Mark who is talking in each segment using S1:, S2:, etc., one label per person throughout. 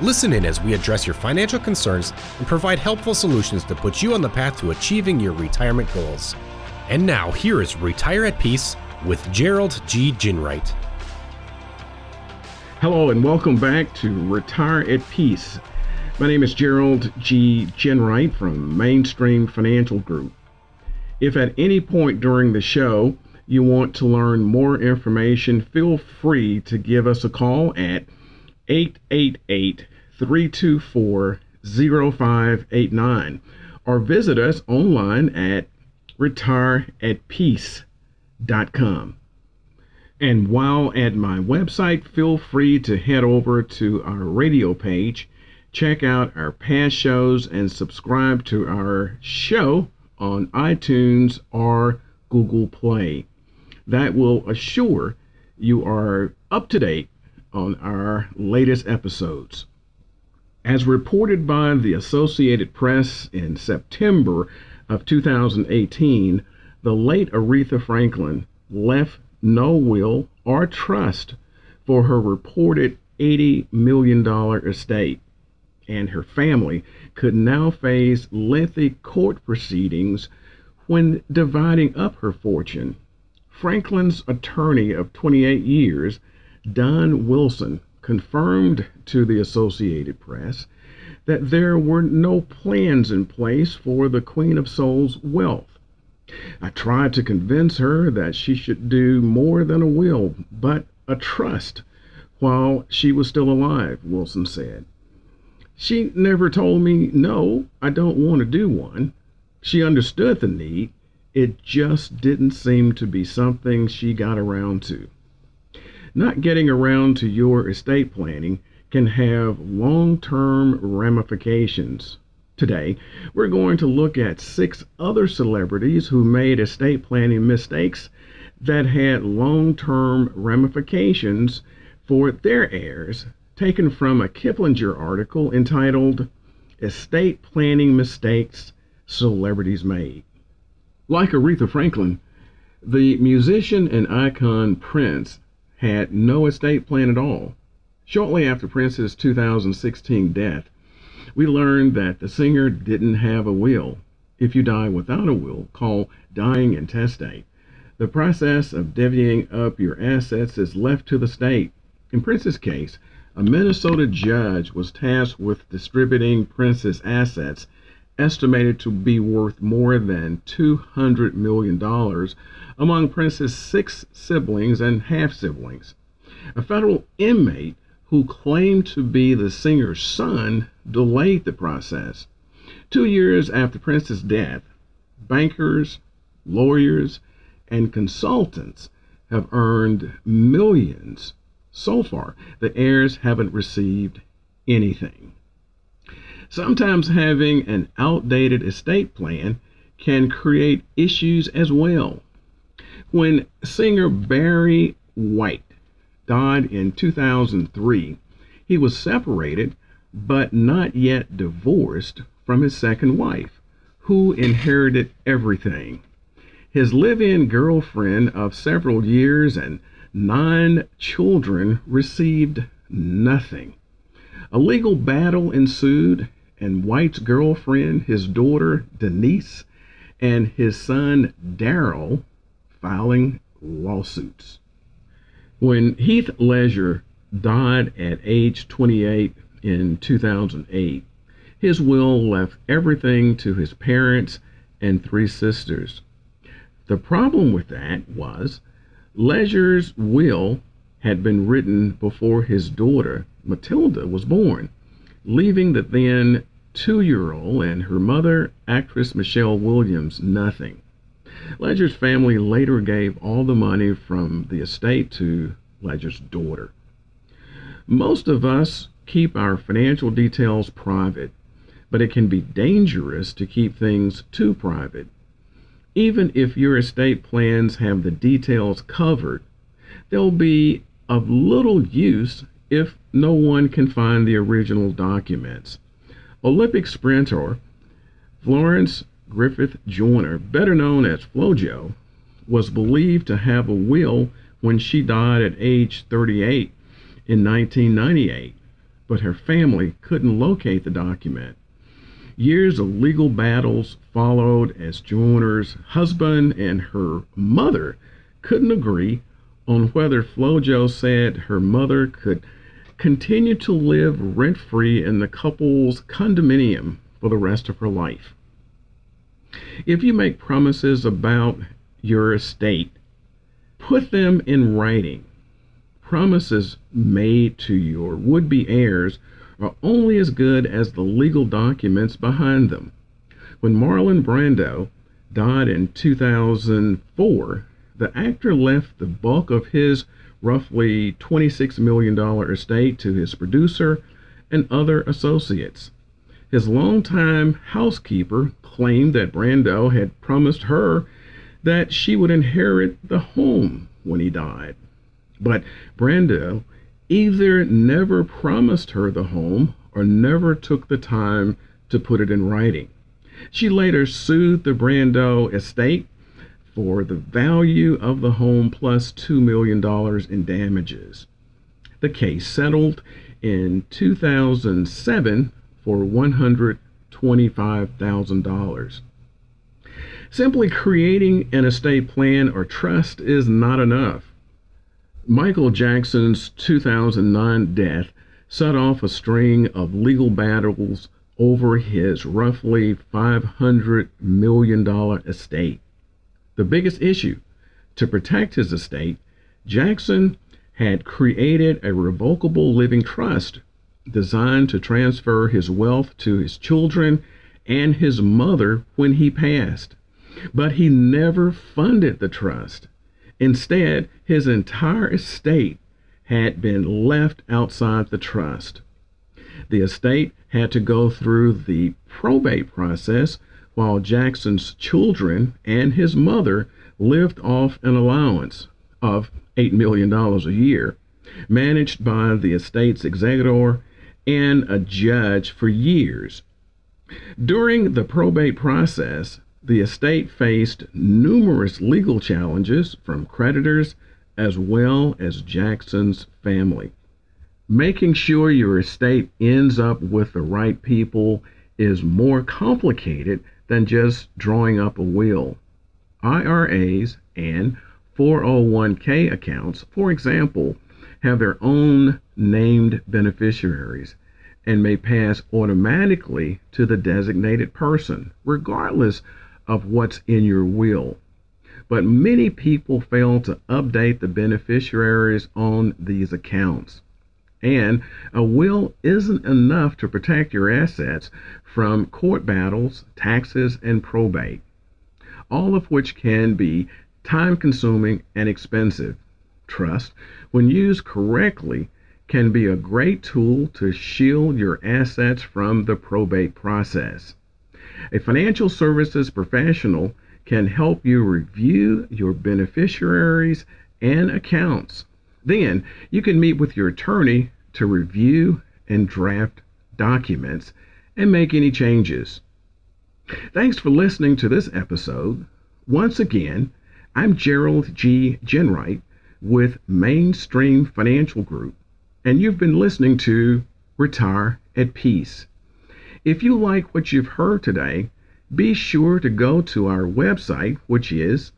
S1: Listen in as we address your financial concerns and provide helpful solutions to put you on the path to achieving your retirement goals. And now, here is Retire at Peace with Gerald G. Ginwright.
S2: Hello, and welcome back to Retire at Peace. My name is Gerald G. Ginwright from Mainstream Financial Group. If at any point during the show you want to learn more information, feel free to give us a call at 888 324 0589 or visit us online at retireatpeace.com. And while at my website, feel free to head over to our radio page, check out our past shows, and subscribe to our show on iTunes or Google Play. That will assure you are up to date on our latest episodes. As reported by the Associated Press in September of 2018, the late Aretha Franklin left no will or trust for her reported $80 million estate, and her family could now face lengthy court proceedings when dividing up her fortune. Franklin's attorney of 28 years Don Wilson confirmed to the Associated Press that there were no plans in place for the Queen of Soul's wealth. I tried to convince her that she should do more than a will, but a trust while she was still alive, Wilson said. She never told me, no, I don't want to do one. She understood the need. It just didn't seem to be something she got around to. Not getting around to your estate planning can have long term ramifications. Today, we're going to look at six other celebrities who made estate planning mistakes that had long term ramifications for their heirs, taken from a Kiplinger article entitled Estate Planning Mistakes Celebrities Made. Like Aretha Franklin, the musician and icon Prince had no estate plan at all. Shortly after Prince's 2016 death, we learned that the singer didn't have a will. If you die without a will, called dying intestate, the process of divvying up your assets is left to the state. In Prince's case, a Minnesota judge was tasked with distributing Prince's assets, estimated to be worth more than $200 million, among Prince's six siblings and half siblings. A federal inmate who claimed to be the singer's son delayed the process. Two years after Prince's death, bankers, lawyers, and consultants have earned millions. So far, the heirs haven't received anything. Sometimes having an outdated estate plan can create issues as well. When singer Barry White died in 2003, he was separated but not yet divorced from his second wife, who inherited everything. His live in girlfriend of several years and nine children received nothing. A legal battle ensued, and White's girlfriend, his daughter Denise, and his son Daryl filing lawsuits. When Heath Ledger died at age 28 in 2008, his will left everything to his parents and three sisters. The problem with that was Ledger's will had been written before his daughter, Matilda, was born, leaving the then two year old and her mother, actress Michelle Williams, nothing. Ledger's family later gave all the money from the estate to Ledger's daughter. Most of us keep our financial details private, but it can be dangerous to keep things too private. Even if your estate plans have the details covered, they'll be of little use if no one can find the original documents. Olympic sprinter Florence Griffith Joyner, better known as FloJo, was believed to have a will when she died at age 38 in 1998, but her family couldn't locate the document. Years of legal battles followed as Joyner's husband and her mother couldn't agree on whether FloJo said her mother could continue to live rent free in the couple's condominium for the rest of her life. If you make promises about your estate, put them in writing. Promises made to your would be heirs are only as good as the legal documents behind them. When Marlon Brando died in 2004, the actor left the bulk of his roughly $26 million estate to his producer and other associates. His longtime housekeeper claimed that Brando had promised her that she would inherit the home when he died. But Brando either never promised her the home or never took the time to put it in writing. She later sued the Brando estate for the value of the home plus $2 million in damages. The case settled in 2007 for $125,000. Simply creating an estate plan or trust is not enough. Michael Jackson's 2009 death set off a string of legal battles over his roughly $500 million estate. The biggest issue to protect his estate, Jackson had created a revocable living trust designed to transfer his wealth to his children and his mother when he passed. But he never funded the trust. Instead, his entire estate had been left outside the trust. The estate had to go through the probate process while Jackson's children and his mother lived off an allowance of $8 million a year, managed by the estate's executor and a judge for years. During the probate process, the estate faced numerous legal challenges from creditors as well as Jackson's family. Making sure your estate ends up with the right people is more complicated than just drawing up a will. IRAs and 401k accounts, for example, have their own named beneficiaries and may pass automatically to the designated person, regardless of what's in your will. But many people fail to update the beneficiaries on these accounts. And a will isn't enough to protect your assets from court battles, taxes, and probate, all of which can be time consuming and expensive. Trust, when used correctly, can be a great tool to shield your assets from the probate process. A financial services professional can help you review your beneficiaries and accounts. Then you can meet with your attorney to review and draft documents and make any changes. Thanks for listening to this episode. Once again, I'm Gerald G. Ginwright with Mainstream Financial Group, and you've been listening to Retire at Peace. If you like what you've heard today, be sure to go to our website, which is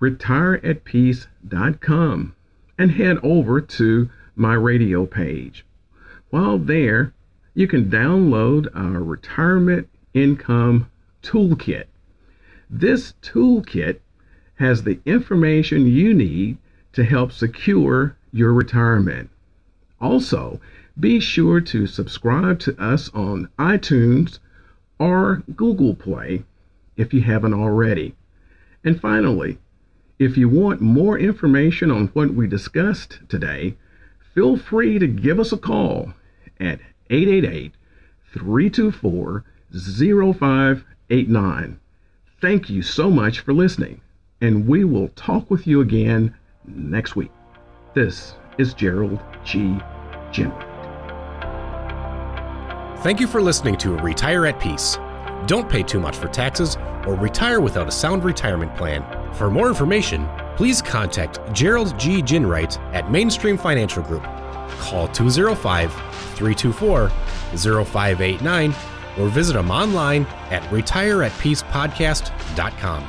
S2: retireatpeace.com, and head over to my radio page. While there, you can download our retirement income toolkit. This toolkit has the information you need to help secure your retirement. Also, be sure to subscribe to us on iTunes or Google Play if you haven't already. And finally, if you want more information on what we discussed today, feel free to give us a call at 888 324 0589. Thank you so much for listening, and we will talk with you again next week. This is Gerald G. Ginwright.
S1: Thank you for listening to Retire at Peace. Don't pay too much for taxes or retire without a sound retirement plan. For more information, please contact Gerald G. Ginwright at Mainstream Financial Group. Call 205 324 0589 or visit them online at retireatpeacepodcast.com.